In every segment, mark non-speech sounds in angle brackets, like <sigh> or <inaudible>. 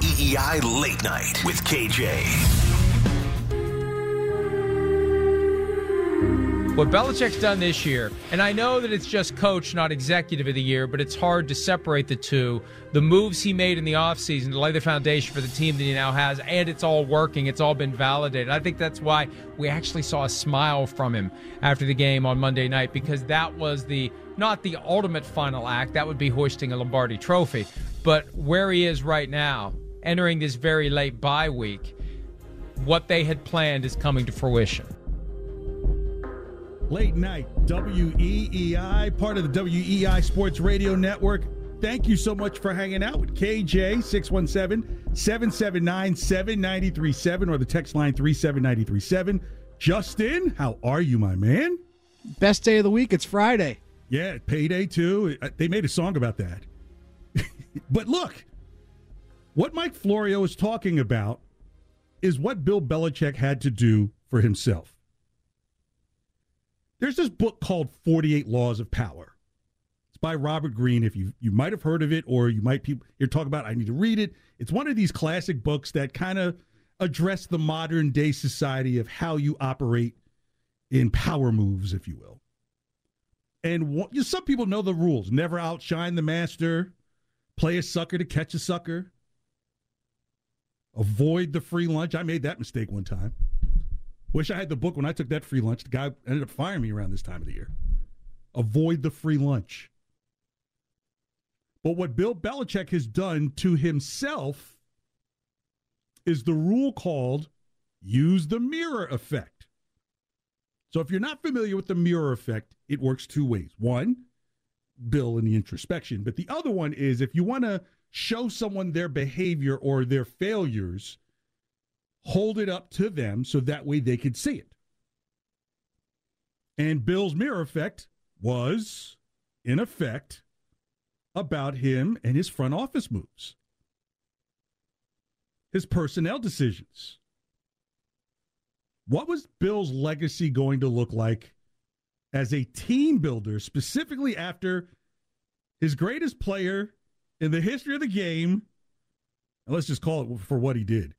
EEI Late Night with KJ. What Belichick's done this year, and I know that it's just coach, not executive of the year, but it's hard to separate the two. The moves he made in the offseason to lay the foundation for the team that he now has, and it's all working. It's all been validated. I think that's why we actually saw a smile from him after the game on Monday night, because that was the not the ultimate final act. That would be hoisting a Lombardi trophy. But where he is right now, entering this very late bye week, what they had planned is coming to fruition. Late night, WEEI, part of the WEEI Sports Radio Network. Thank you so much for hanging out with KJ 617 779 7937 or the text line 37937. Justin, how are you, my man? Best day of the week. It's Friday. Yeah, payday too. Uh, They made a song about that. <laughs> but look, what Mike Florio is talking about is what Bill Belichick had to do for himself. There's this book called 48 Laws of Power. It's by Robert Greene. If you you might have heard of it, or you might people you're talking about, I need to read it. It's one of these classic books that kind of address the modern day society of how you operate in power moves, if you will. And what, you, some people know the rules: never outshine the master, play a sucker to catch a sucker, avoid the free lunch. I made that mistake one time. Wish I had the book when I took that free lunch. The guy ended up firing me around this time of the year. Avoid the free lunch. But what Bill Belichick has done to himself is the rule called use the mirror effect. So if you're not familiar with the mirror effect, it works two ways. One, Bill in the introspection, but the other one is if you want to show someone their behavior or their failures, hold it up to them so that way they could see it. And Bill's mirror effect was, in effect, about him and his front office moves, his personnel decisions. What was Bill's legacy going to look like as a team builder, specifically after his greatest player in the history of the game, and let's just call it for what he did,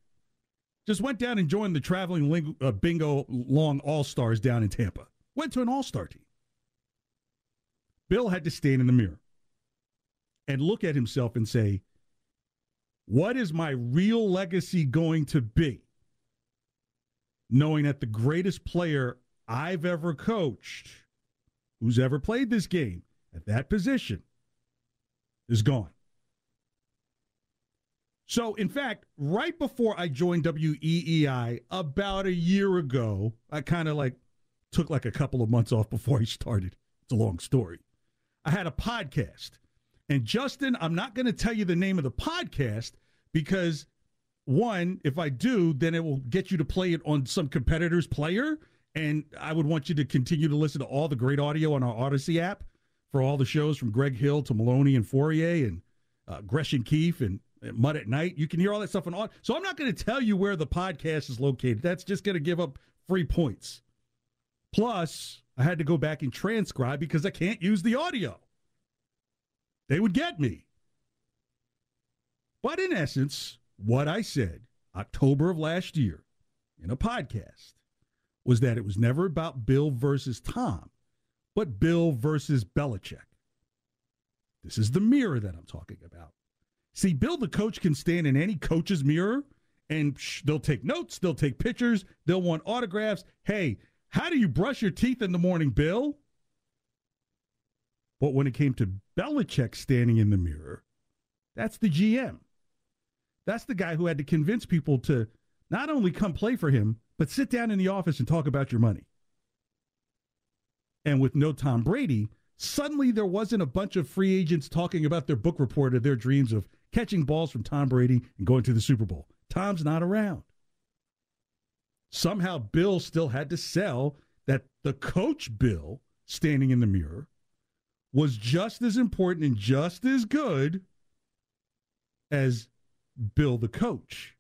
just went down and joined the traveling ling- uh, bingo long all stars down in Tampa. Went to an all star team. Bill had to stand in the mirror and look at himself and say, What is my real legacy going to be? Knowing that the greatest player I've ever coached, who's ever played this game at that position, is gone. So, in fact, right before I joined WEEI about a year ago, I kind of like took like a couple of months off before I started. It's a long story. I had a podcast. And Justin, I'm not going to tell you the name of the podcast because one, if I do, then it will get you to play it on some competitor's player. And I would want you to continue to listen to all the great audio on our Audacy app for all the shows from Greg Hill to Merloni and Fauria and uh, Gresham Keefe and Mut at Night. You can hear all that stuff on audio. So I'm not going to tell you where the podcast is located. That's just going to give up free points. Plus, I had to go back and transcribe because I can't use the audio. They would get me. But in essence, what I said October of last year in a podcast was that it was never about Bill versus Tom, but Bill versus Belichick. This is the mirror that I'm talking about. See, Bill the coach can stand in any coach's mirror and sh- they'll take notes, they'll take pictures, they'll want autographs. Hey, how do you brush your teeth in the morning, Bill? But when it came to Belichick standing in the mirror, that's the GM. That's the guy who had to convince people to not only come play for him, but sit down in the office and talk about your money. And with no Tom Brady, suddenly there wasn't a bunch of free agents talking about their book report or their dreams of catching balls from Tom Brady and going to the Super Bowl. Tom's not around. Somehow Bill still had to sell that the coach Bill standing in the mirror was just as important and just as good as Bill the coach.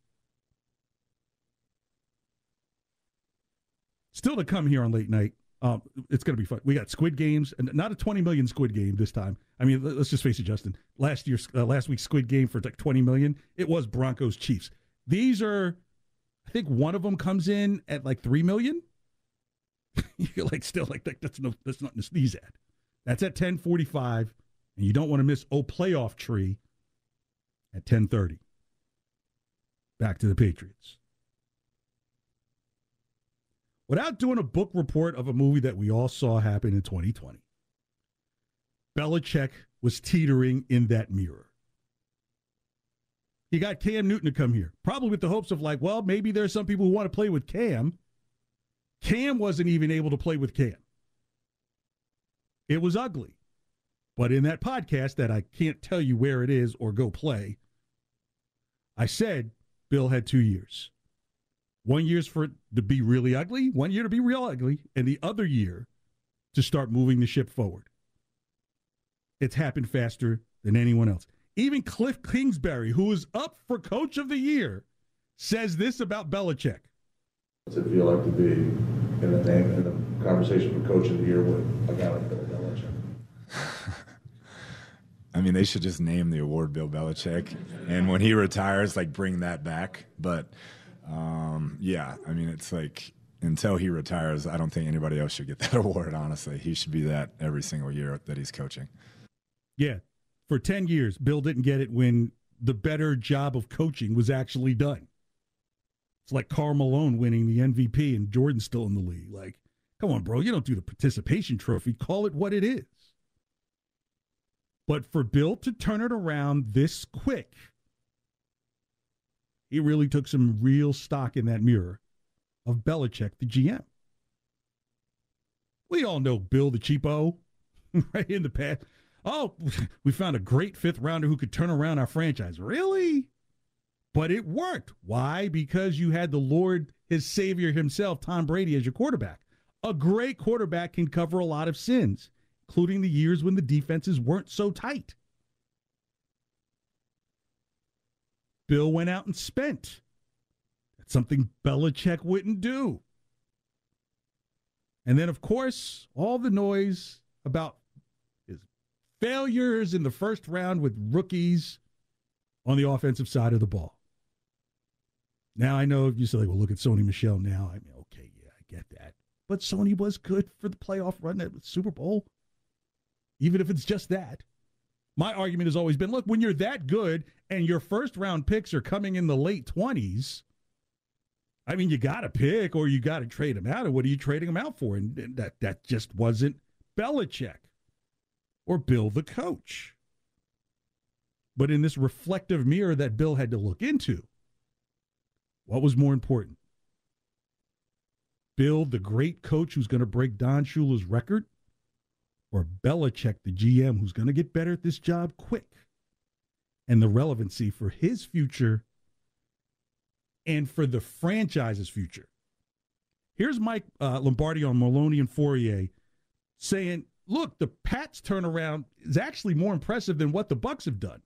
Still to come here on late night. Um, it's going to be fun. We got Squid Games, and not a 20 million Squid Game this time. I mean, let's just face it, Justin. Last year's uh, last week's Squid Game for like 20 million, it was Broncos Chiefs. These are, I think one of them comes in at like three million. <laughs> You're like still like that's no that's nothing to sneeze at. That's at 10:45, and you don't want to miss oh playoff tree at 10:30. Back to the Patriots. Without doing a book report of a movie that we all saw happen in 2020, Belichick was teetering in that mirror. He got Cam Newton to come here, probably with the hopes of like, well, maybe there's some people who want to play with Cam. Cam wasn't even able to play with Cam. It was ugly. But in that podcast that I can't tell you where it is or go play, I said Bill had two years. One year's for it to be really ugly, one year to be real ugly, and the other year to start moving the ship forward. It's happened faster than anyone else. Even Cliff Kingsbury, who is up for coach of the year, says this about Belichick. What's it feel like to be in the name in the conversation for coach of the year with a guy like Bill Belichick? <laughs> I mean, they should just name the award Bill Belichick, and when he retires, like bring that back. But um, yeah, I mean, it's like until he retires, I don't think anybody else should get that <laughs> award. Honestly, he should be that every single year that he's coaching. Yeah, for ten years, Bill didn't get it when the better job of coaching was actually done. It's like Karl Malone winning the MVP and Jordan still in the league. Like, come on, bro, you don't do the participation trophy. Call it what it is. But for Bill to turn it around this quick, he really took some real stock in that mirror of Belichick, the GM. We all know Bill the cheapo, <laughs> right in the past. Oh, <laughs> we found a great fifth rounder who could turn around our franchise. Really? But it worked. Why? Because you had the Lord, his Savior himself, Tom Brady, as your quarterback. A great quarterback can cover a lot of sins, including the years when the defenses weren't so tight. Bill went out and spent. That's something Belichick wouldn't do. And then, of course, all the noise about failures in the first round with rookies on the offensive side of the ball. Now, I know if you say, well, look at Sony Michel now. I mean, okay, yeah, I get that. But Sony was good for the playoff run at Super Bowl, even if it's just that. My argument has always been look, when you're that good and your first round picks are coming in the late 20s, I mean, you got to pick or you got to trade them out. And what are you trading them out for? And that, that just wasn't Belichick or Bill the coach. But in this reflective mirror that Bill had to look into, what was more important? Bill, the great coach who's going to break Don Shula's record, or Belichick, the GM, who's going to get better at this job quick, and the relevancy for his future and for the franchise's future. Here's Mike uh, Lombardi on Merloni and Fauria saying, "Look, the Pats turnaround is actually more impressive than what the Bucks have done."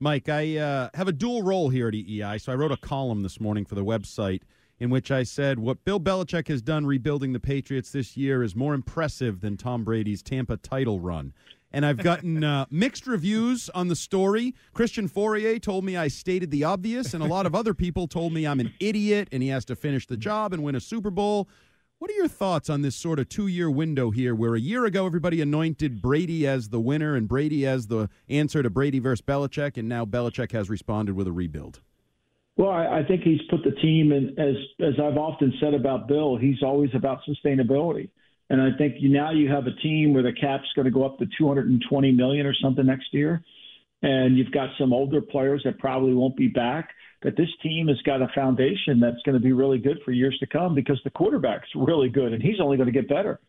Mike, I uh, have a dual role here at EEI, so I wrote a column this morning for the website in which I said what Bill Belichick has done rebuilding the Patriots this year is more impressive than Tom Brady's Tampa title run. And I've gotten uh, <laughs> mixed reviews on the story. Christian Fauria told me I stated the obvious, and a lot of other people told me I'm an idiot and he has to finish the job and win a Super Bowl. What are your thoughts on this sort of two year window here where a year ago everybody anointed Brady as the winner and Brady as the answer to Brady versus Belichick, and now Belichick has responded with a rebuild? Well, I, I think he's put the team in, as as I've often said about Bill, he's always about sustainability. And I think you, now you have a team where the cap's going to go up to 220 million or something next year, and you've got some older players that probably won't be back. But this team has got a foundation that's going to be really good for years to come because the quarterback's really good, and he's only going to get better.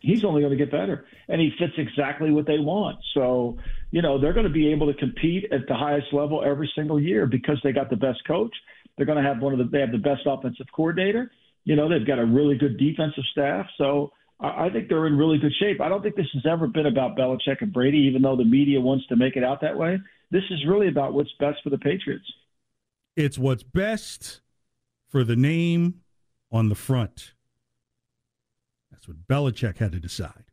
He's only going to get better, and he fits exactly what they want. So, you know, they're going to be able to compete at the highest level every single year because they got the best coach. They're going to have one of the they have the best offensive coordinator. You know, they've got a really good defensive staff. So I think they're in really good shape. I don't think this has ever been about Belichick and Brady, even though the media wants to make it out that way. This is really about what's best for the Patriots. It's what's best for the name on the front. That's what Belichick had to decide.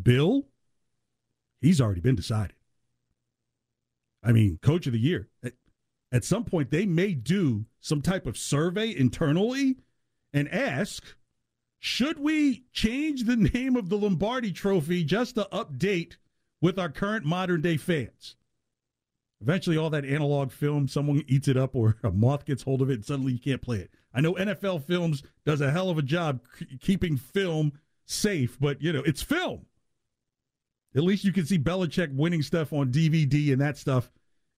Bill, he's already been decided. I mean, coach of the year. At, some point, they may do some type of survey internally and ask should we change the <laughs> name of the Lombardi trophy just to update with our current modern day fans? Eventually, all that analog film, someone eats it up or <laughs> a moth gets hold of it, and suddenly you can't play it. I know NFL Films does a hell of a job c- keeping film safe, but you know it's film. At least you can see Belichick winning stuff on DVD and that stuff.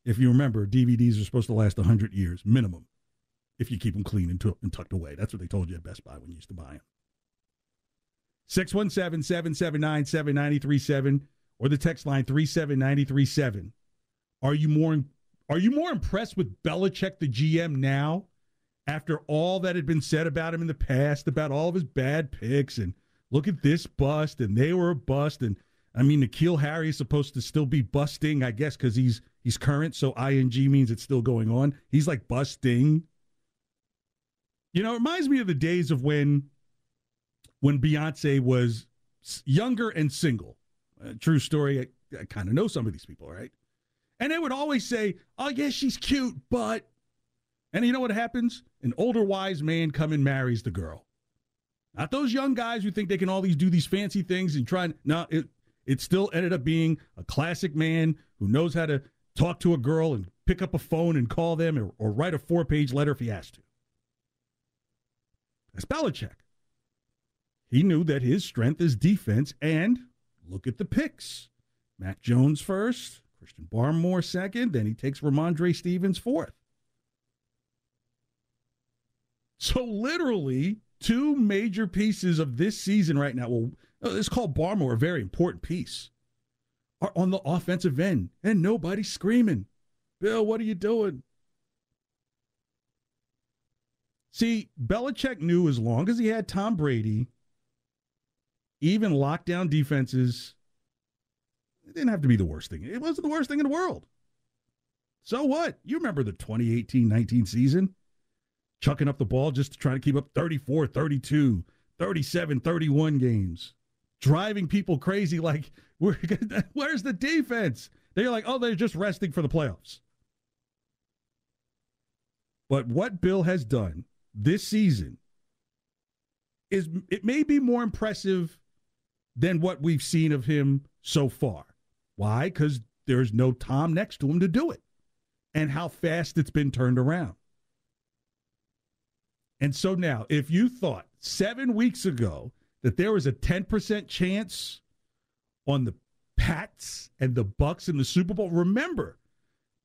If you remember, DVDs are supposed to last 100 years minimum if you keep them clean and, t- and tucked away. That's what they told you at Best Buy when you used to buy them. 617 779 7937 or the text line 37937. Are you more are you more impressed with Belichick the GM now after all that had been said about him in the past about all of his bad picks and look at this bust and they were a bust and I mean N'Keal Harry is supposed to still be busting I guess cuz he's he's current so ing means it's still going on. He's like busting. You know, it reminds me of the days of when when Beyonce was younger and single. Uh, true story. I, I kind of know some of these people, right? And they would always say, "Oh yeah, she's cute, but," and you know what happens? An older wise man come and marries the girl. Not those young guys who think they can always do these fancy things and try. No, it it still ended up being a classic man who knows how to talk to a girl and pick up a phone and call them or, or write a four page letter if he has to. That's Belichick. He knew that his strength is defense, and look at the picks. Mac Jones first, Christian Barmore second, then he takes Rhamondre Stevens fourth. So literally, two major pieces of this season right now. Well, uh, let's call Barmore a very important piece. Are on the offensive end, and nobody's screaming, "Bill, what are you doing?" See, Belichick knew as long as he had Tom Brady even lockdown defenses, it didn't have to be the worst thing. It wasn't the worst thing in the world. So what? You remember the 2018 19 season? Chucking up the ball just to try to keep up 34, 32, 37, 31 games. Driving people crazy like, <laughs> <laughs> where's the defense? They're like, oh, they're just resting for the playoffs. But what Bill has done this season is it may be more impressive than what we've seen of him so far. Why? Because there's no Tom next to him to do it, and how fast it's been turned around. And so now, if you thought seven weeks ago that there was a 10% chance on the Pats and the Bucks in the Super Bowl, remember,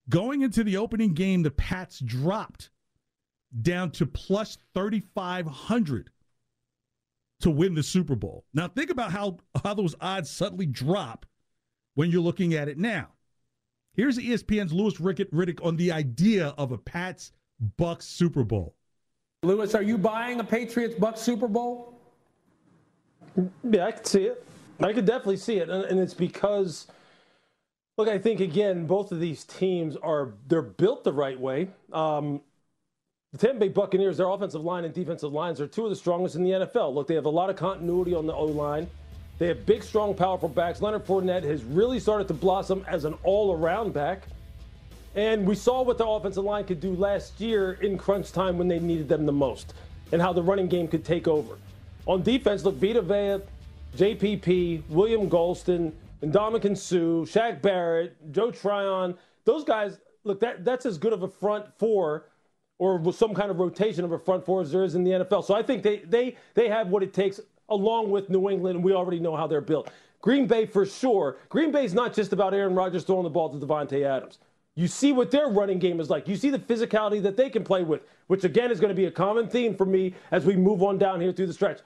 going into the opening game, the Pats dropped down to plus 3,500 to win the Super Bowl. Now think about how, how those odds suddenly drop when you're looking at it now. Here's ESPN's Louis Riddick on the idea of a Pats Bucks Super Bowl. Lewis, are you buying a Patriots Bucks Super Bowl? Yeah, I can see it. I could definitely see it, and it's because, look, I think again, both of these teams are they're built the right way. Um, the Tampa Bay Buccaneers, their offensive line and defensive lines are two of the strongest in the NFL. Look, they have a lot of continuity on the O line. They have big, strong, powerful backs. Leonard Fournette has really started to blossom as an all around back. And we saw what the offensive line could do last year in crunch time when they needed them the most. and how the running game could take over. On defense, look, Vita Vea, JPP, William Gholston, Ndamukong Suh, Shaq Barrett, Joe Tryon, those guys, look, that, that's as good of a front four or some kind of rotation of a front four as there is in the NFL. So I think they, they, they have what it takes along with New England, and we already know how they're built. Green Bay for sure. Green Bay is not just about Aaron Rodgers throwing the ball to Davante Adams. You see what their running game is like. You see the physicality that they can play with, which again is going to be a common theme for me as we move on down here through the stretch.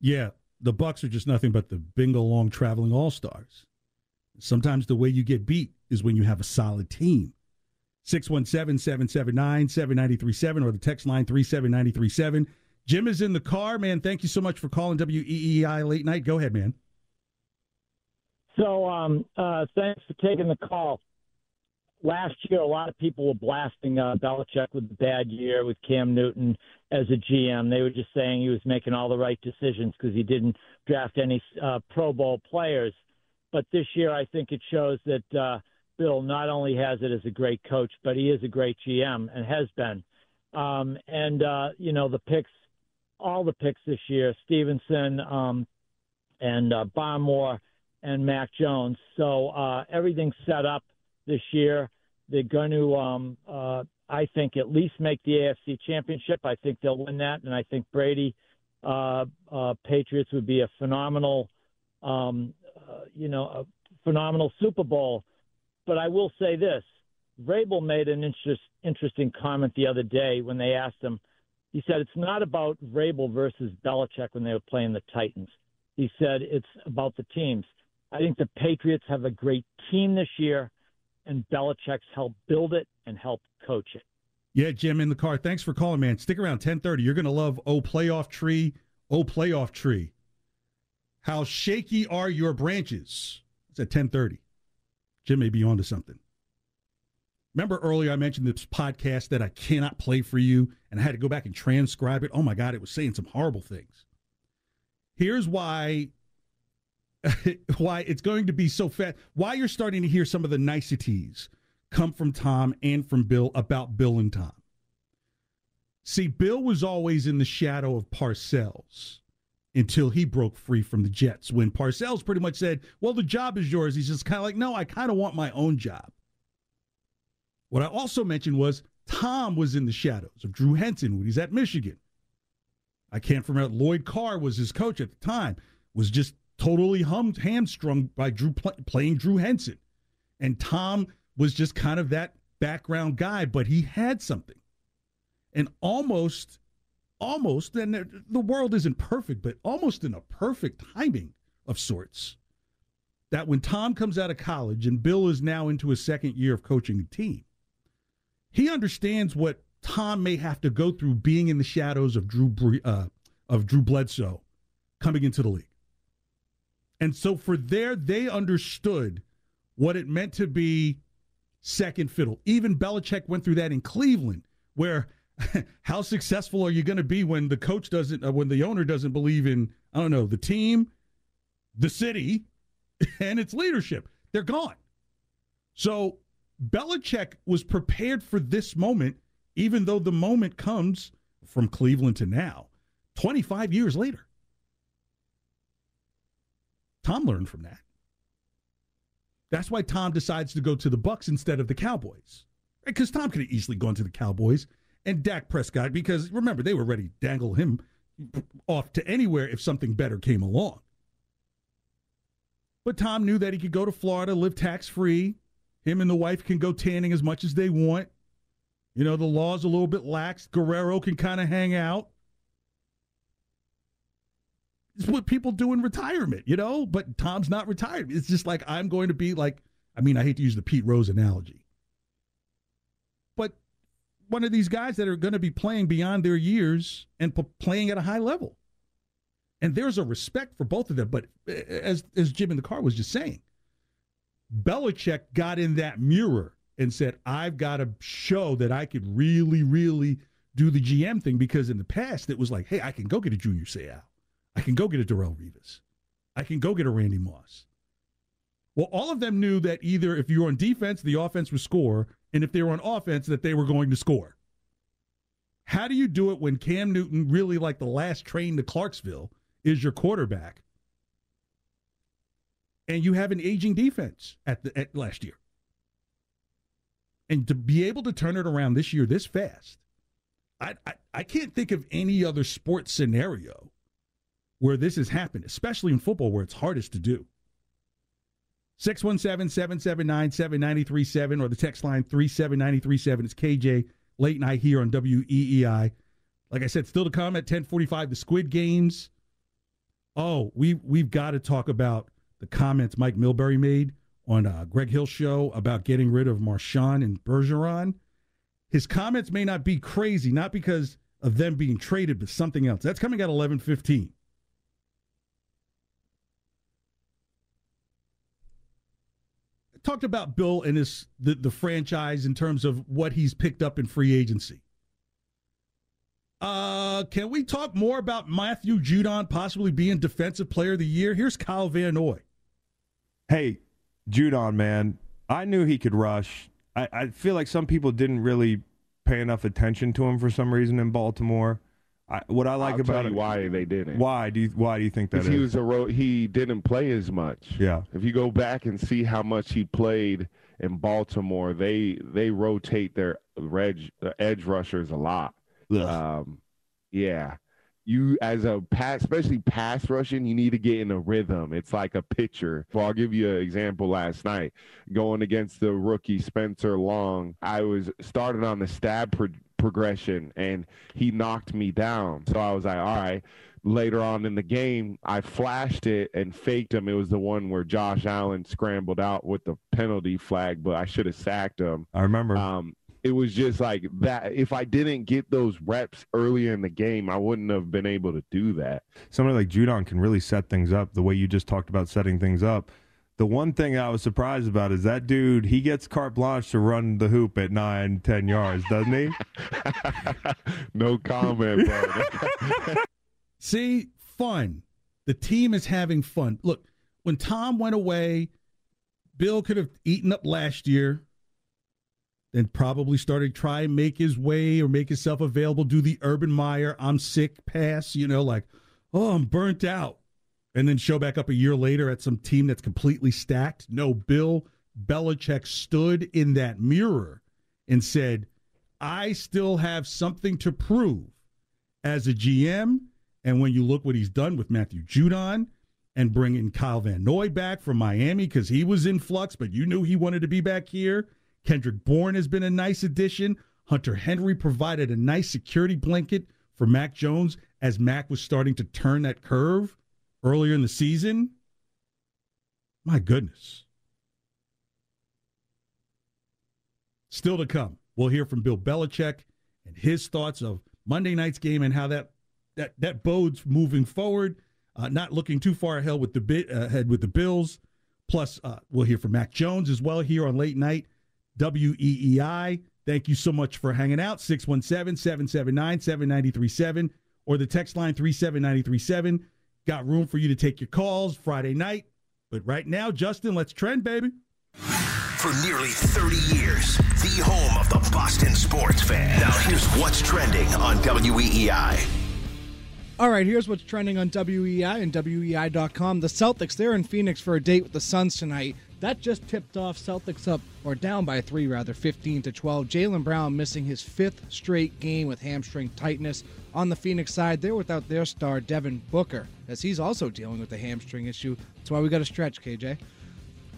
Yeah, the Bucks are just nothing but the bingo long traveling all stars. Sometimes the way you get beat is when you have a solid team. 617 779 7937 or the text line 37937. Jim is in the car. Man, thank you so much for calling WEEI late night. Go ahead, man. So, um, uh, thanks for taking the call. Last year, a lot of people were blasting uh, Belichick with the bad year with Cam Newton as a GM. They were just saying he was making all the right decisions because he didn't draft any uh, Pro Bowl players. But this year, I think it shows that uh, Bill not only has it as a great coach, but he is a great GM and has been. Um, and uh, you know the picks, all the picks this year: Stevenson um, and uh, Barmore and Mac Jones. So uh, everything's set up this year. They're going to, um, uh, I think, at least make the AFC Championship. I think they'll win that, and I think Brady uh, uh, Patriots would be a phenomenal, um, uh, you know, a phenomenal Super Bowl but I will say this: Vrabel made an interest, interesting comment the other day when they asked him. He said it's not about Vrabel versus Belichick when they were playing the Titans. He said it's about the teams. I think the Patriots have a great team this year, and Belichick's helped build it and help coach it. Yeah, Jim in the car. Thanks for calling, man. Stick around 1030. You're going to love Oh Playoff Tree, Oh Playoff Tree. How shaky are your branches? It's at 1030. Jim may be onto something. Remember earlier I mentioned this podcast that I cannot play for you and I had to go back and transcribe it. Oh my God, it was saying some horrible things. Here's why <laughs> why it's going to be so fast. Why you're starting to hear some of the niceties come from Tom and from Bill about Bill and Tom. See, Bill was always in the shadow of Parcells until he broke free from the Jets. When Parcells pretty much said, Well, the job is yours, he's just kind of like, No, I kind of want my own job. What I also mentioned was Tom was in the shadows of Drew Henson when he's at Michigan. I can't remember. Lloyd Carr was his coach at the time, was just totally hummed, hamstrung by Drew playing Drew Henson. And Tom was just kind of that background guy, but he had something. And almost almost, and the world isn't perfect, but almost in a perfect timing of sorts, that when Tom comes out of college and Bill is now into his second year of coaching a team, he understands what Tom may have to go through being in the shadows of Drew uh, of Drew Bledsoe coming into the league. And so for there, they understood what it meant to be second fiddle. Even Belichick went through that in Cleveland, where <laughs> how successful are you going to be when the coach doesn't, uh, when the owner doesn't believe in, I don't know, the team, the city, <laughs> and its leadership? They're gone. So Belichick was prepared for this moment, even though the moment comes from Cleveland to now, 25 years later. Tom learned from that. That's why Tom decides to go to the Bucks instead of the Cowboys. Because Tom could have easily gone to the Cowboys and Dak Prescott because remember they were ready to dangle him off to anywhere if something better came along. But Tom knew that he could go to Florida, live tax free. Him and the wife can go tanning as much as they want. You know, the law's a little bit lax. Guerrero can kind of hang out. It's what people do in retirement, you know? But Tom's not retired. It's just like I'm going to be like, I mean, I hate to use the Pete Rose analogy But one of these guys that are going to be playing beyond their years and p- playing at a high level. And there's a respect for both of them. But as as Jim in the car was just saying, Belichick got in that mirror and said, "I've got to show that I could really, really do the GM thing." Because in the past, it was like, "Hey, I can go get a Junior Seau, I can go get a Darrelle Revis, I can go get a Randy Moss." Well, all of them knew that either if you were on defense, the offense would score, and if they were on offense, that they were going to score. How do you do it when Cam Newton, really like the last train to Clarksville, is your quarterback, and you have an aging defense at the at last year, and to be able to turn it around this year this fast, I I, I can't think of any other sports scenario where this has happened, especially in football where it's hardest to do. 617 779 7937 or the text line 37937. It's KJ late night here on WEEI. Like I said, still to come at 1045, the Squid Games. Oh, we, we've got to talk about the comments Mike Milbury made on uh, Greg Hill's show about getting rid of Marchand and Bergeron. His comments may not be crazy, not because of them being traded, but something else. That's coming at 1115. talked about Bill and his the, the franchise in terms of what he's picked up in free agency. Uh, can we talk more about Matthew Judon possibly being Defensive Player of the Year? Here's Kyle Van Noy. Hey, Judon, man, I knew he could rush. I, I feel like some people didn't really pay enough attention to him for some reason in Baltimore. I, what I like I'll about tell you it, why they didn't. Why do you why do you think that he was a ro- he didn't play as much. Yeah. If you go back and see how much he played in Baltimore, they they rotate their edge edge rushers a lot. Um, yeah. You as a pass, especially pass rushing, you need to get in a rhythm. It's like a pitcher. Well, I'll give you an example. Last night, going against the rookie Spencer Long, I was started on the stab pro- progression, and he knocked me down. So I was like, all right. Later on in the game, I flashed it and faked him. It was the one where Josh Allen scrambled out with the penalty flag, but I should have sacked him. I remember. Um, it was just like that. If I didn't get those reps earlier in the game, I wouldn't have been able to do that. Somebody like Judon can really set things up the way you just talked about setting things up. The one thing I was surprised about is that dude, he gets carte blanche to run the hoop at nine, ten yards, doesn't he? <laughs> no comment, bro. <laughs> See, fun. The team is having fun. Look, when Tom went away, Bill could have eaten up last year, then probably started try and make his way or make himself available, do the Urban Meyer, I'm sick pass, you know, like, oh, I'm burnt out. And then show back up a year later at some team that's completely stacked. No, Bill Belichick stood in that mirror and said, I still have something to prove as a GM. And when you look what he's done with Matthew Judon and bringing Kyle Van Noy back from Miami because he was in flux, but you knew he wanted to be back here. Kendrick Bourne has been a nice addition. Hunter Henry provided a nice security blanket for Mac Jones as Mac was starting to turn that curve earlier in the season. My goodness. Still to come, we'll hear from Bill Belichick and his thoughts of Monday night's game and how that that that bodes moving forward. Uh, not looking too far ahead with the bit uh, ahead with the Bills. Plus, uh, we'll hear from Mac Jones as well here on late night WEEI. Thank you so much for hanging out. 617 779 7937 or the text line 37937. Got room for you to take your calls Friday night. But right now, Justin, let's trend, baby. For nearly 30 years, the home of the Boston sports fan. Now here's what's trending on E WEEI. All right, here's what's trending on WEI and WEI.com. The Celtics, they're in Phoenix for a date with the Suns tonight. That just tipped off Celtics up, or down by three, rather, 15 to 12. Jaylen Brown missing his fifth straight game with hamstring tightness. On the Phoenix side, they're without their star, Devin Booker, as he's also dealing with a hamstring issue. That's why we got to stretch, KJ.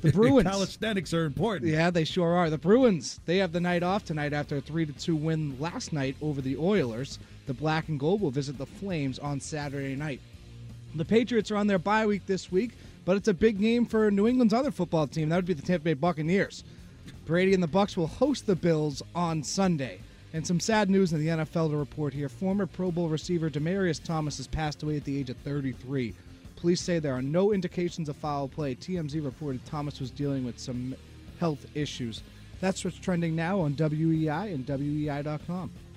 The <laughs> Bruins. Calisthenics are important. Yeah, they sure are. The Bruins, they have the night off tonight after a 3 to 2 win last night over the Oilers. The Black and Gold will visit the Flames on Saturday night. The Patriots are on their bye week this week, but it's a big game for New England's other football team. That would be the Tampa Bay Buccaneers. Brady and the Bucks will host the Bills on Sunday. And some sad news in the NFL to report here. Former Pro Bowl receiver Demaryius Thomas has passed away at the age of 33. Police say there are no indications of foul play. TMZ reported Thomas was dealing with some health issues. That's what's trending now on WEI and WEI.com.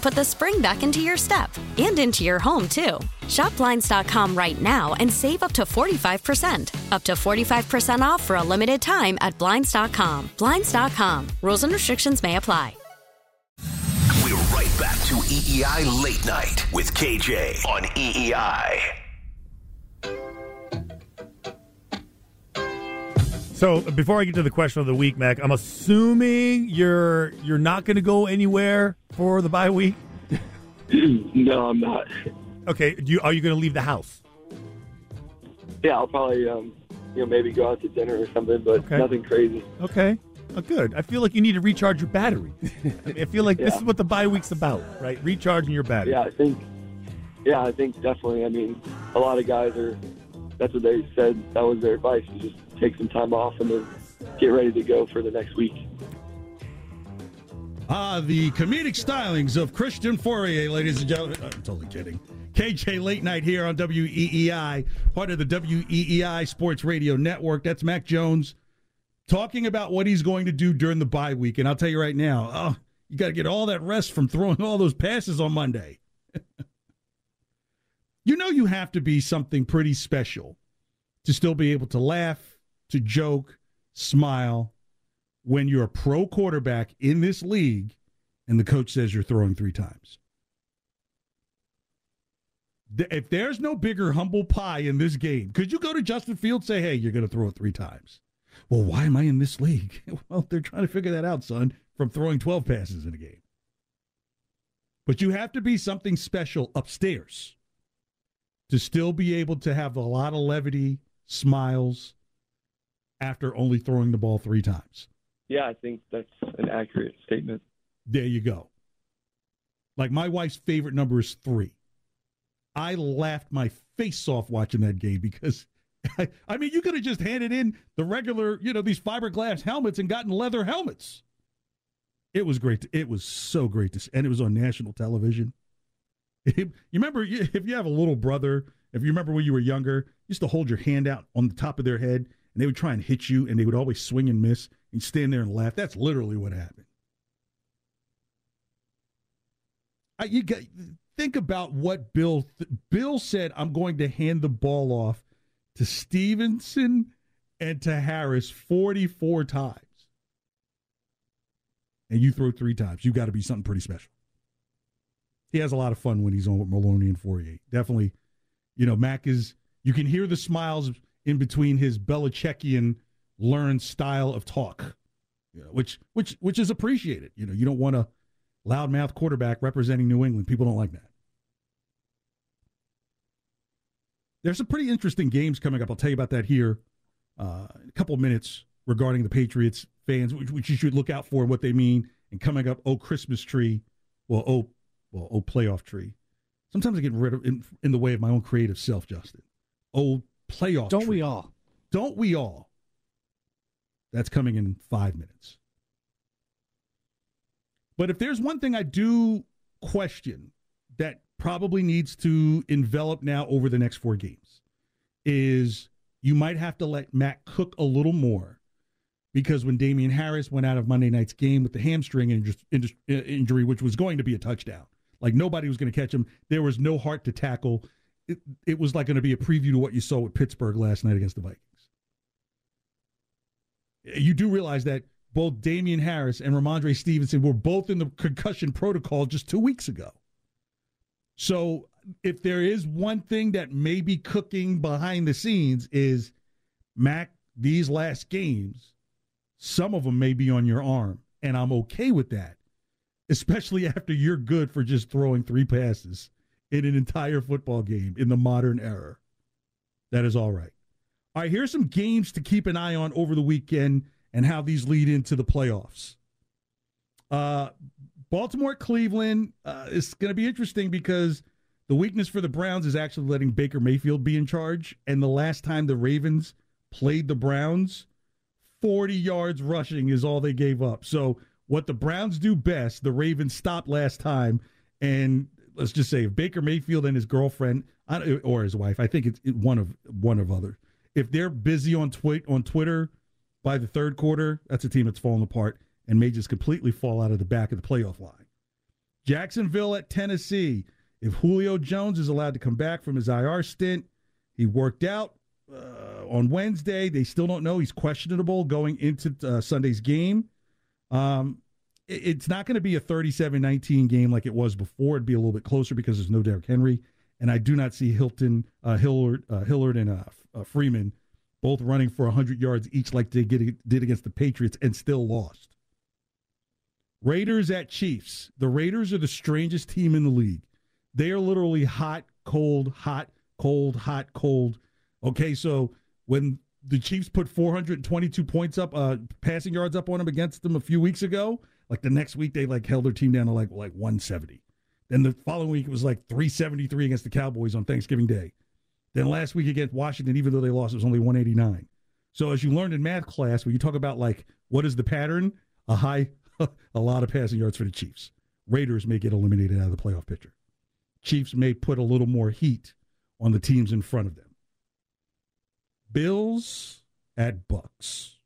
put the spring back into your step and into your home, too. Shop Blinds.com right now and save up to 45%. Up to 45% off for a limited time at Blinds.com. Blinds.com. Rules and restrictions may apply. We're right back to EEI Late Night with KJ on EEI. So before I get to the question of the week, Mac, I'm assuming you're you're not going to go anywhere for the bye week. <laughs> no, I'm not. Okay, do you, are you going to leave the house? Yeah, I'll probably, um, you know, maybe go out to dinner or something, but Okay. nothing crazy. Okay, oh, good. I feel like you need to recharge your battery. I, <laughs> mean, I feel like this is what the bye week's about, right? Recharging your battery. Yeah, I think. Yeah, I think definitely. I mean, a lot of guys are. That's what they said. That was their advice: is just take some time off and then get ready to go for the next week. Ah, the comedic stylings of Christian Fauria, ladies and gentlemen. I'm totally kidding. KJ Late Night here on WEEI, part of the WEEI Sports Radio Network. That's Mac Jones talking about what he's going to do during the bye week. And I'll tell you right now, oh, you got to get all that rest from throwing all those passes on Monday. <laughs> you know, you have to be something pretty special to still be able to laugh, to joke, smile when you're a pro quarterback in this league and the coach says you're throwing three times. If there's no bigger humble pie in this game, could you go to Justin Fields say, "Hey, you're going to throw it three times"? Well, why am I in this league? <laughs> Well, they're trying to figure that out, son, from throwing 12 passes in a game. But you have to be something special upstairs to still be able to have a lot of levity, smiles after only throwing the ball three times. Yeah, I think that's an accurate statement. There you go. Like my wife's favorite number is three. I laughed my face off watching that game because, I, <laughs> I mean, you could have just handed in the regular, you know, these fiberglass helmets and gotten leather helmets. It was great. To, it was so great to see, and it was on national television. <laughs> you remember if you have a little brother, if you remember when you were younger, you used to hold your hand out on the top of their head, and they would try and hit you, and they would always swing and miss. And stand there and laugh. That's literally what happened. I, you got think about what Bill Bill said. I'm going to hand the ball off to Stevenson and to Harris 44 times, and you throw three times. You got to be something pretty special. He has a lot of fun when he's on with Merloni and Fauria. Definitely, you know, Mac is. You can hear the smiles in between his Belichickian learned style of talk, you know, which which which is appreciated. You know, you don't want a loudmouth quarterback representing New England. People don't like that. there's some pretty interesting games coming up. I'll tell you about that here uh, in a couple minutes regarding the Patriots fans, which, which you should look out for what they mean. And coming up, oh Christmas tree, well oh well oh playoff tree. Sometimes I get rid of in, in the way of my own creative self, Justin. Oh playoff. Don't tree. we all? Don't we all? That's coming in five minutes. But if there's one thing I do question that probably needs to envelop now over the next four games is you might have to let Matt cook a little more because when Damien Harris went out of Monday night's game with the hamstring uh, injury, which was going to be a touchdown, like nobody was going to catch him, there was no heart to tackle. It, it was like going to be a preview to what you saw with Pittsburgh last night against the Vikings. You do realize that both Damien Harris and Rhamondre Stevenson were both in the concussion protocol just two weeks ago. So if there is one thing that may be cooking behind the scenes is Mac, these last games, some of them may be on your arm. And I'm okay with that, especially <laughs> after you're good for just throwing three passes in an entire football game in the modern era. That is all right. All right, here's some games to keep an eye on over the weekend and how these lead into the playoffs. Uh, Baltimore Cleveland uh, is going to be interesting because the weakness for the Browns is actually letting Baker Mayfield be in charge. And the last time the Ravens played the Browns, 40 yards rushing is all they gave up. So, what the Browns do best, the Ravens stopped last time. And let's just say if Baker Mayfield and his girlfriend or his wife, I think it's one of one of others. If they're busy on tweet on Twitter by the third quarter, that's a team that's falling apart and may just completely fall out of the back of the playoff line. Jacksonville at Tennessee. If Julio Jones is allowed to come back from his IR stint, he worked out uh, on Wednesday. They still don't know. He's questionable going into uh, Sunday's game. Um, it's not going to be a 37 19 game like it was before. It'd be a little bit closer because there's no Derrick Henry. And I do not see Hilton, uh, Hilliard, uh, Hilliard and uh, uh, Freeman both running for 100 yards each like they did against the Patriots and still lost. Raiders at Chiefs. The Raiders are the strangest team in the league. They are literally hot, cold, hot, cold, hot, cold. Okay, so when the Chiefs put 422 points up, uh, passing yards up on them against them a few weeks ago, like the next week they like held their team down to like like 170. Then the following week it was like 373 against the Cowboys on Thanksgiving Day. Then last week against Washington, even though they lost, it was only 189. So as you learned in math class, when you talk about like what is the pattern, a high <laughs> a lot of passing yards for the Chiefs. Raiders may get eliminated out of the playoff picture. Chiefs may put a little more heat on the teams in front of them. Bills at Bucs.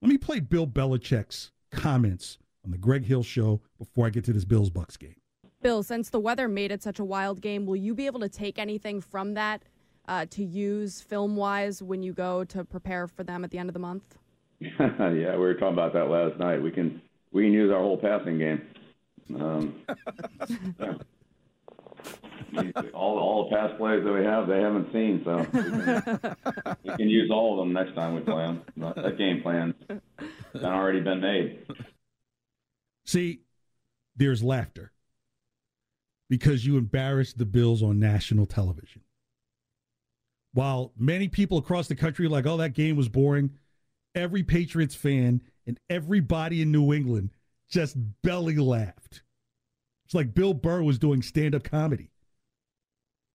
Let me play Bill Belichick's comments on the Greg Hill show before I get to this Bills Bucs game. Bill, since the weather made it such a wild game, will you be able to take anything from that uh, to use film wise when you go to prepare for them at the end of the month? <laughs> yeah, we were talking about that last night. We can we can use our whole passing game. Um, yeah. <laughs> all all the pass plays that we have, they haven't seen, so we can, we can use all of them next time we play them. That game plan's <laughs> already been made. See, there's laughter because you embarrassed the Bills on national television. While many people across the country like, "Oh, that game was boring," every Patriots fan and everybody in New England just belly laughed. It's like Bill Burr was doing stand-up comedy,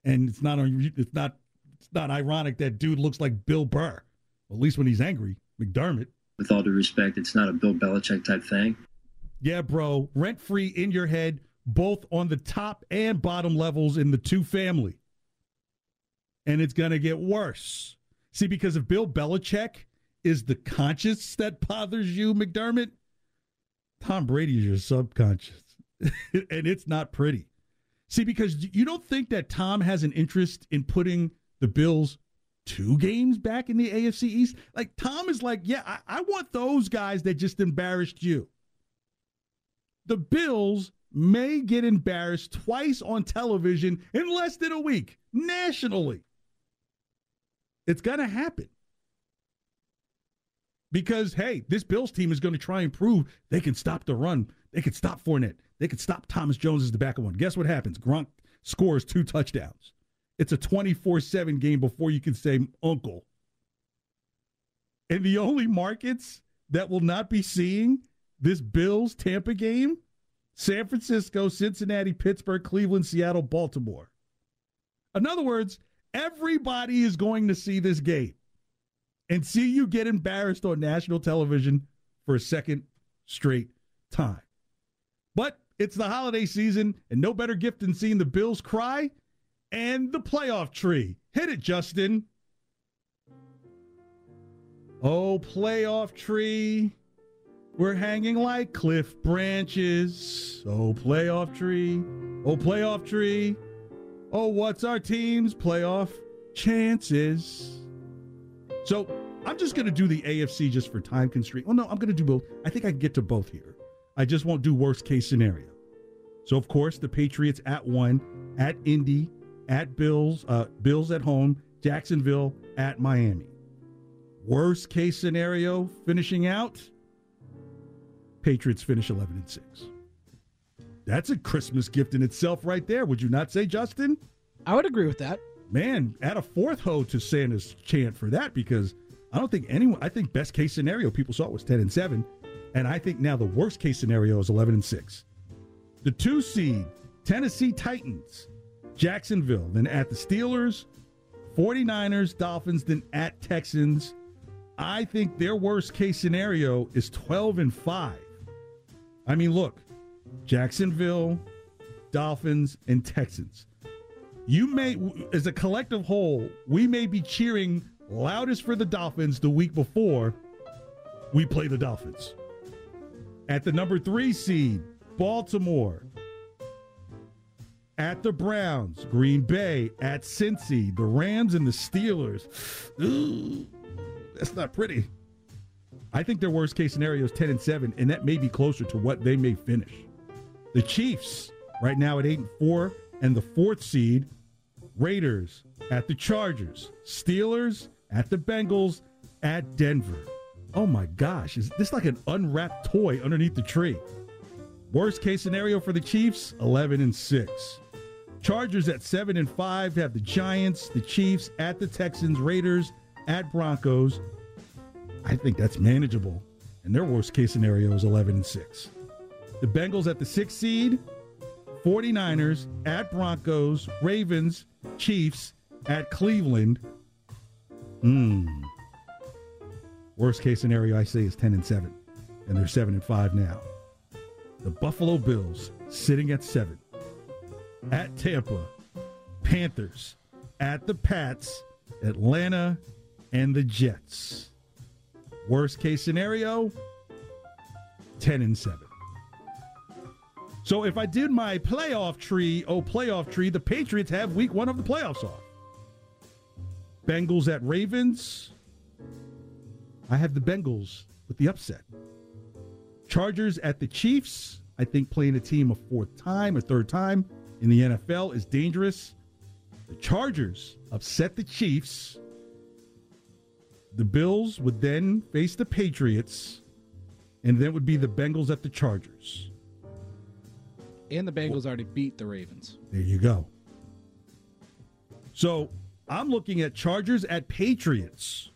and it's not it's not it's not ironic that dude looks like Bill Burr. At least when he's angry, McDermott. With all due respect, it's not a Bill Belichick type thing. Yeah, bro, rent free in your head, both on the top and bottom levels in the two family, and it's gonna get worse. See, because if Bill Belichick is the conscious that bothers you, McDermott. Tom Brady is your subconscious, <laughs> and it's not pretty. See, because you don't think that Tom has an interest in putting the Bills two games back in the AFC East? Like, Tom is like, yeah, I, I want those guys that just embarrassed you. The Bills may get embarrassed twice on television in less than a week, nationally. It's going to happen because hey, this Bills team is going to try and prove they can stop the run. They can stop Fournette. They can stop Thomas Jones as the backup one. Guess what happens? Gronk scores two touchdowns. It's a 24 7 game before you can say uncle. And the only markets that will not be seeing this Bills Tampa game San Francisco, Cincinnati, Pittsburgh, Cleveland, Seattle, Baltimore. In other words, everybody is going to see this game and see you get embarrassed on national television for a second straight time. But it's the holiday season, and no better gift than seeing the Bills cry and the playoff tree. Hit it, Justin. Oh, playoff tree. We're hanging like cliff branches. Oh, playoff tree. Oh, playoff tree. Oh, what's our team's playoff chances? So I'm just going to do the AFC just for time constraint. Well, no, I'm going to do both. I think I can get to both here. I just won't do worst case scenario. So, of course, the Patriots at one, at Indy, at Bills, uh, Bills at home, Jacksonville at Miami. Worst case scenario, finishing out, Patriots finish 11 and 6. That's a Christmas gift in itself, right there. Would you not say, Justin? I would agree with that. Man, add a fourth ho to Santa's chant for that because I don't think anyone. I think best case scenario people saw was 10 and 7, and I think now the worst case scenario is 11 and 6. The two seed Tennessee Titans, Jacksonville, then at the Steelers, 49ers, Dolphins, then at Texans. I think their worst case scenario is 12 and 5. I mean, look, Jacksonville, Dolphins, and Texans. You may, as a collective whole, we may be cheering loudest for the Dolphins the week before we play the Dolphins. At the number three seed, Baltimore. At the Browns, Green Bay, at Cincy, the Rams, and the Steelers. Ooh, <gasps> that's not pretty. I think their worst case scenario is 10 and 7, and that may be closer to what they may finish. The Chiefs, right now at 8 and 4, and the fourth seed, Raiders at the Chargers, Steelers at the Bengals, at Denver. Oh my gosh, is this like an unwrapped toy underneath the tree? Worst case scenario for the Chiefs, 11 and 6. Chargers at 7 and 5 have the Giants, the Chiefs at the Texans, Raiders at Broncos, I think that's manageable. And their worst case scenario is 11 and 6. The Bengals at the sixth seed, 49ers at Broncos, Ravens, Chiefs at Cleveland. Hmm. Worst case scenario I say is 10 and 7. And they're 7 and 5 now. The Buffalo Bills sitting at 7. At Tampa, Panthers, at the Pats, Atlanta, and the Jets. Worst case scenario, 10 and 7. So if I did my playoff tree, oh, playoff tree, the Patriots have week one of the playoffs off. Bengals at Ravens. I have the Bengals with the upset. Chargers at the Chiefs. I think playing a team a fourth time, a third time in the NFL is dangerous. The Chargers upset the Chiefs. The Bills would then face the Patriots, and then would be the Bengals at the Chargers. And the Bengals already beat the Ravens. There you go. So I'm looking at Chargers at Patriots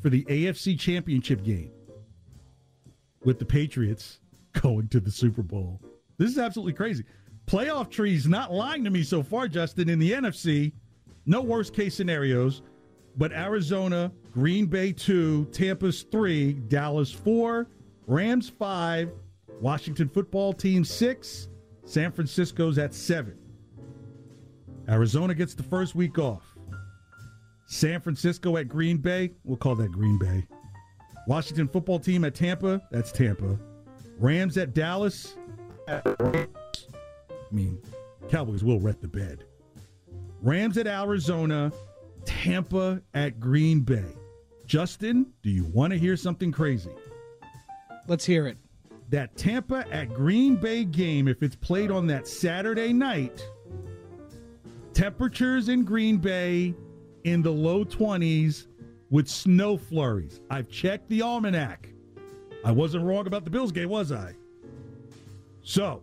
for the AFC Championship game with the Patriots going to the Super Bowl. This is absolutely crazy. Playoff trees not lying to me so far, Justin. In the NFC, no worst case scenarios, but Arizona, Green Bay 2, Tampa's 3, Dallas 4, Rams 5, Washington football team 6, San Francisco's at 7. Arizona gets the first week off. San Francisco at Green Bay, we'll call that Green Bay. Washington football team at Tampa, that's Tampa. Rams at Dallas. I mean, Cowboys will wet the bed. Rams at Arizona, Tampa at Green Bay. Justin, do you want to hear something crazy? Let's hear it. That Tampa at Green Bay game, if it's played on that Saturday night, temperatures in Green Bay in the low 20s with snow flurries. I've checked the almanac. I wasn't wrong about the Bills game, was I? So,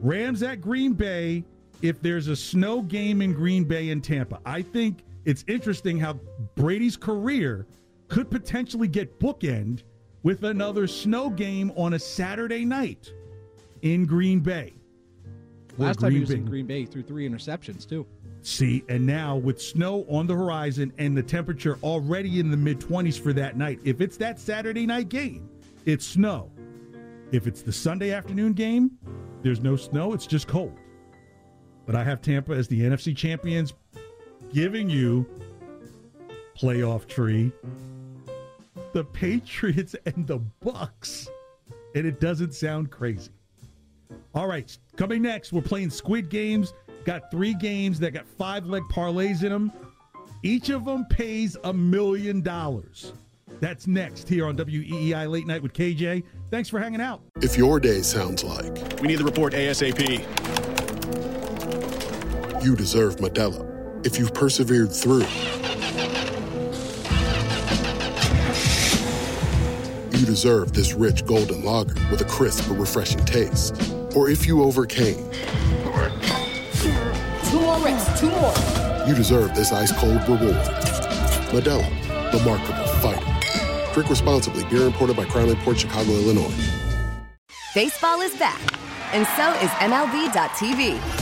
Rams at Green Bay, if there's a snow game in Green Bay and Tampa. I think it's interesting how Brady's career could potentially get bookend with another snow game on a Saturday night in Green Bay. Or Last time he Green was in Green Bay, he threw three interceptions too. See, and now with snow on the horizon and the temperature already in the mid 20s for that night, if it's that Saturday night game, it's snow. If it's the Sunday afternoon game, there's no snow, it's just cold. But I have Tampa as the NFC champions, giving you playoff tree, the Patriots <laughs> and the Bucs. And it doesn't sound crazy. All right, coming next, we're playing Squid Games. Got three games that got five leg parlays in them. Each of them pays a million dollars. That's next here on WEEI Late Night with KJ. Thanks for hanging out. If your day sounds like We need the report ASAP. You deserve Modelo, if you've persevered through, you deserve this rich golden lager with a crisp but refreshing taste. Or if you overcame, Two more reps, two more. you deserve this ice cold reward. Modelo, the Markable Fighter. Drink responsibly. Beer imported by Crown Imports Chicago, Illinois. Baseball is back, and so is MLB.tv.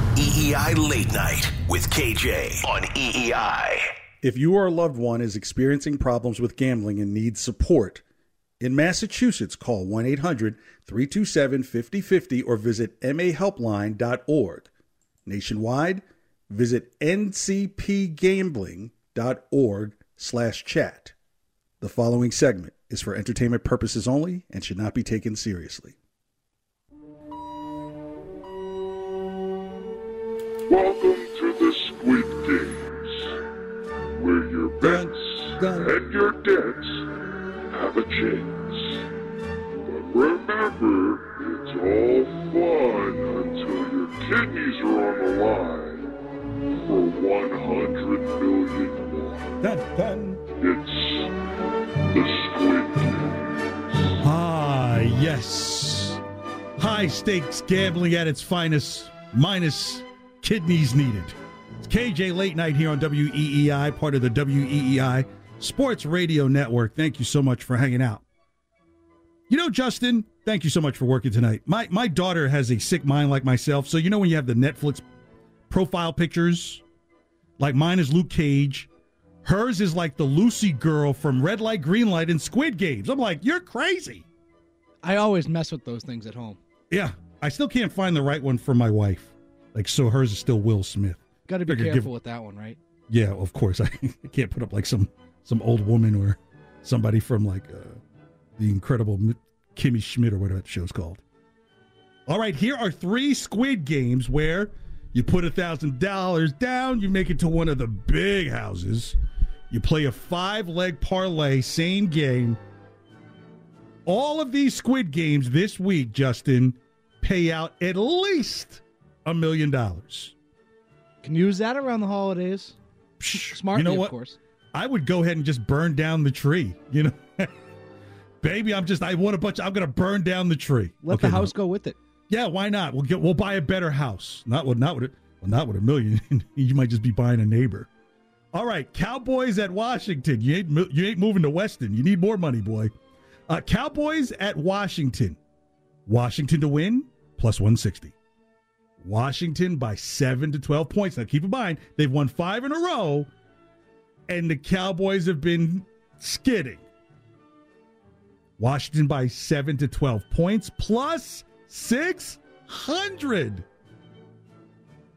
EEI Late Night with KJ on EEI. If you or a loved one is experiencing problems with gambling and needs support, in Massachusetts, call 1 800 327 5050 or visit mahelpline.org. Nationwide, visit ncpgambling.org slash chat. The following segment is for entertainment purposes only and should not be taken seriously. Welcome to the Squid Games, where your bets and your debts have a chance. But remember, it's all fun until your kidneys are on the line for 100 million more. Dun, dun. It's the Squid Games. Ah, yes. High stakes gambling at its finest, minus kidneys needed. It's KJ Late Night here on WEEI, part of the WEEI Sports Radio Network. Thank you so much for hanging out. You know, Justin, thank you so much for working tonight. My my daughter has a sick mind like myself, so you know when you have the Netflix profile pictures, like mine is Luke Cage, hers is like the Lucy girl from Red Light Green Light and Squid Games. I'm like, you're crazy. I always mess with those things at home. Yeah, I still can't find the right one for my wife. Like, so hers is still Will Smith. Got to be careful give- with that one, right? Yeah, of course. <laughs> I can't put up like some some old woman or somebody from like uh, the incredible Kimmy Schmidt or whatever that show's called. All right, here are three Squid Games where you put a thousand dollars down, you make it to one of the big houses, you play a five leg parlay, same game. All of these Squid Games this week, Justin, pay out at least a million dollars. Can use that around the holidays. Smart, you know of what? course. I would go ahead and just burn down the tree. You know, <laughs> baby, I'm just I want a bunch. I'm going to burn down the tree. Let Okay, the no. house go with it. Yeah, why not? We'll get we'll buy a better house. Not with not with it. Well, not with a million. <laughs> you might just be buying a neighbor. All right, Cowboys at Washington. You ain't you ain't moving to Weston. You need more money, boy. Uh, Cowboys at Washington. Washington to win plus 160. Washington by seven to 12 points. Now keep in mind they've won five in a row, and the Cowboys have been skidding. Washington by 7 to 12 points plus 600.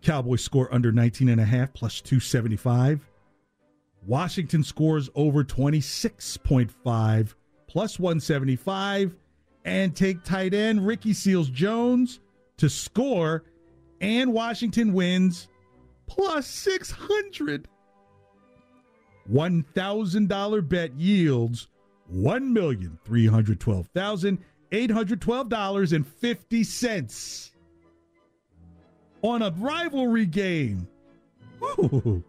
Cowboys score under 19 and a half plus 275. Washington scores over 26.5 plus 175 and take tight end Ricky Seals Jones to score and Washington wins plus 600. $1,000 bet yields $1,312,812.50 on a rivalry game. Woo.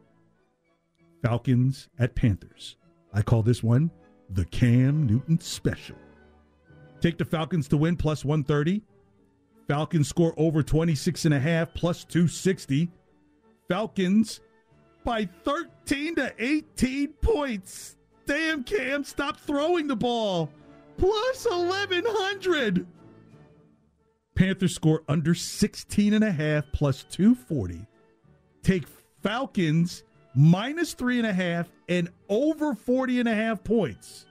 Falcons at Panthers. I call this one the Cam Newton special. Take the Falcons to win plus 130. Falcons score over 26 and a half plus 260. Falcons by 13 to 18 points. Damn, Cam, stop throwing the ball. Plus 1100. Panthers score under 16 and a half plus 240. Take Falcons minus three and a half and over 40 and a half points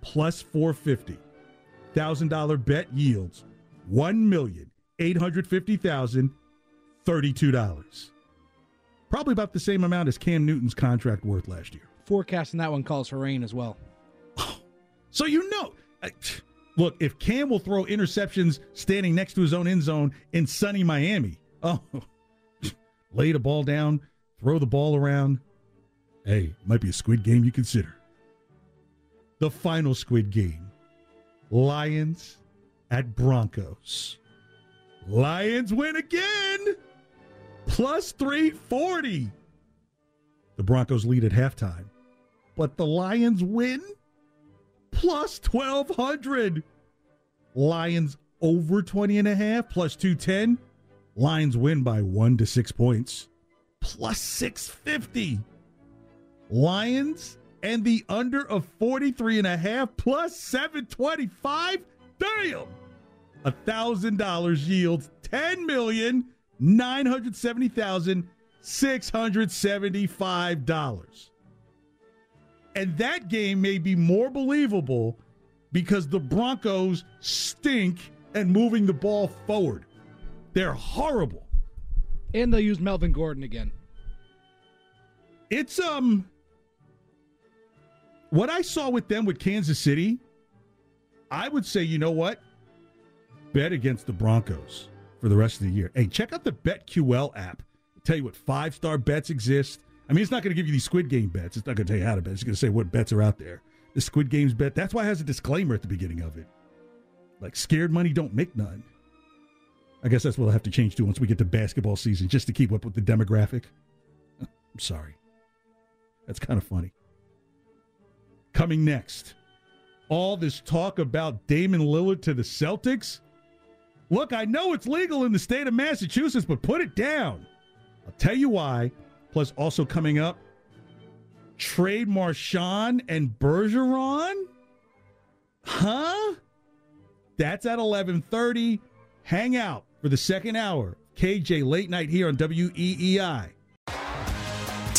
plus 450. $1,000 bet yields $1,850,032. Probably about the same amount as Cam Newton's contract worth last year. Forecasting that one calls for rain as well. So you know, I- look, if Cam will throw interceptions standing next to his own end zone in sunny Miami, oh, <laughs> lay the ball down, throw the ball around. Hey, might be a squid game you consider. The final squid game Lions at Broncos. Lions win again, plus 340. The Broncos lead at halftime, but the Lions win plus 1200. Lions over 20 and a half plus 210. Lions win by 1 to 6 points plus 650. Lions and the under of 43 and a half plus 725. Damn. A thousand dollars yields ten million nine hundred seventy thousand six hundred seventy-five dollars. And that game may be more believable because the Broncos stink at moving the ball forward. They're horrible. And they'll use Melvin Gordon again. It's um what I saw with them with Kansas City, I would say, you know what? Bet against the Broncos for the rest of the year. Hey, check out the BetQL app. tell you what five star bets exist. I mean, it's not going to give you these Squid Game bets. It's not going to tell you how to bet. It's going to say what bets are out there. The Squid Games bet. That's why it has a disclaimer at the beginning of it. Like scared money don't make none. I guess that's what I'll have to change to once we get to basketball season, just to keep up with the demographic. <laughs> I'm sorry. That's kind of funny. Coming next, all this talk about Damian Lillard to the Celtics. Look, I know it's legal in the state of Massachusetts, but put it down. I'll tell you why. Plus, also coming up, trade Marchand and Bergeron. Huh? That's at 11:30. Hang out for the second hour. KJ late night here on WEEI.